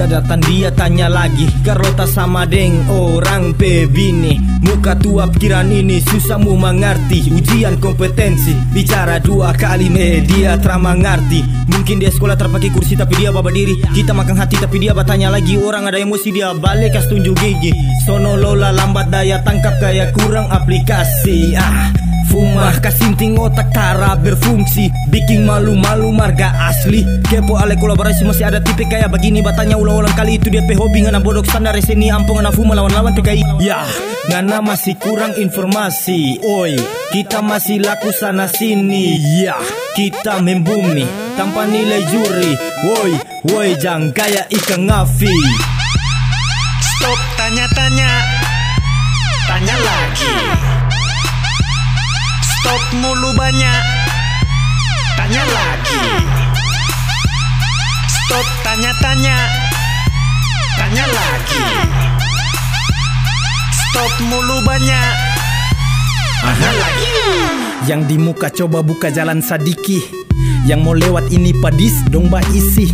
Kita datang dia tanya lagi Carlota sama deng orang pebini Muka tua pikiran ini susah mu mengerti. Ujian kompetensi Bicara dua kali media trama ngerti Mungkin dia sekolah terpakai kursi tapi dia bawa diri. Kita makan hati tapi dia bertanya lagi. Orang ada emosi dia balik kas tunjuk gigi. Sono lola lambat daya tangkap kayak kurang aplikasi Ah Fumah kasinting otak tara berfungsi. Bikin malu-malu marga asli. Kepo ale kolaborasi masih ada tipe kayak begini. Batanya ulang-ulang kali itu dia hobi. Ngana bodok standar sini ampung ngana fuma lawan-lawan TKI Ya Ngana masih kurang informasi. Oi Kita masih laku sana sini. Ya Kita membumi Tanpa nilai juri. Woi Woi jangan kayak ikan ngafi. Stop tanya-tanya. Tanya lagi Stop mulu banyak. Tanya lagi. Stop tanya-tanya. Tanya lagi. Stop mulu banyak. Tanya lagi. Yang di muka coba buka jalan sadiki Yang mau lewat ini padis dong ba isi.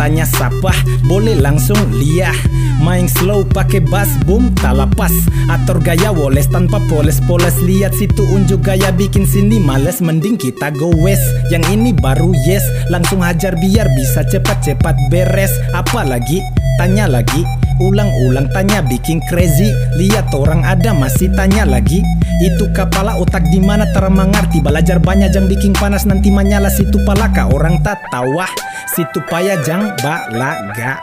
Tanya siapa? Boleh langsung liah. Main slow pakai bass boom tak lepas. Atur gaya woles tanpa poles-poles. Lihat situ unjuk gaya bikin sini males. Mending kita go west. Yang ini baru yes. Langsung hajar biar bisa cepat-cepat beres. Apalagi tanya lagi Ulang-ulang tanya bikin crazy. Lihat orang ada masih tanya lagi. Itu kepala otak di mana termengerti Belajar banyak jang bikin panas. Nanti menyala situ palaka Orang tak tawah situ payah jang balaga.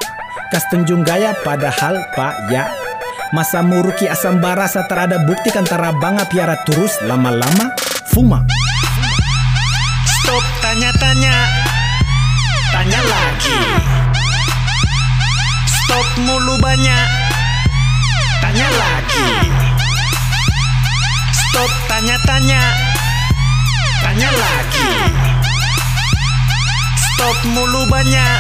Kas tunjung gaya padahal payah Masa muruki asam barasa terada bukti kan bangga piara terus lama-lama fuma. Stop tanya-tanya. Tanya lagi mulu banyak. Tanya lagi. Stop tanya-tanya. Tanya lagi. Stop mulu banyak.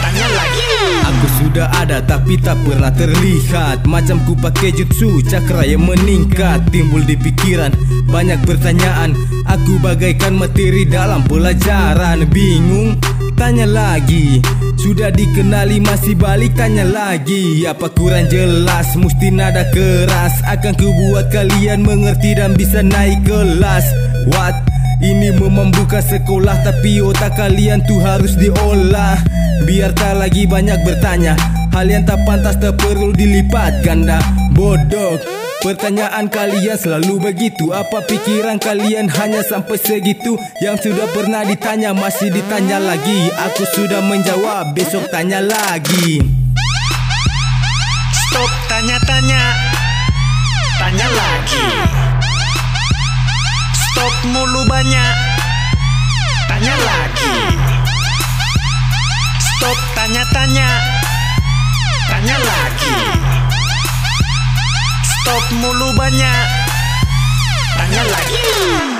Tanya lagi. Aku sudah ada tapi tak pernah terlihat. Macam ku pakai jutsu cakra yang meningkat. Timbul di pikiran banyak pertanyaan. Aku bagaikan materi dalam pelajaran. Bingung? Tanya lagi. Sudah dikenali masih balik tanya lagi. Apa kurang jelas? Mesti nada keras. Akan ku buat kalian mengerti dan bisa naik kelas. What? Ini memang bukan sekolah tapi otak kalian tuh harus diolah. Biar tak lagi banyak bertanya. Hal yang tak pantas tak perlu dilipat ganda. Bodoh Pertanyaan kalian selalu begitu. Apa pikiran kalian hanya sampai segitu? Yang sudah pernah ditanya masih ditanya lagi. Aku sudah menjawab besok tanya lagi. Stop tanya-tanya. Tanya lagi. Stop mulu banyak. Tanya lagi. Stop tanya-tanya. Tanya lagi Stop mulu banyak. Tanya lagi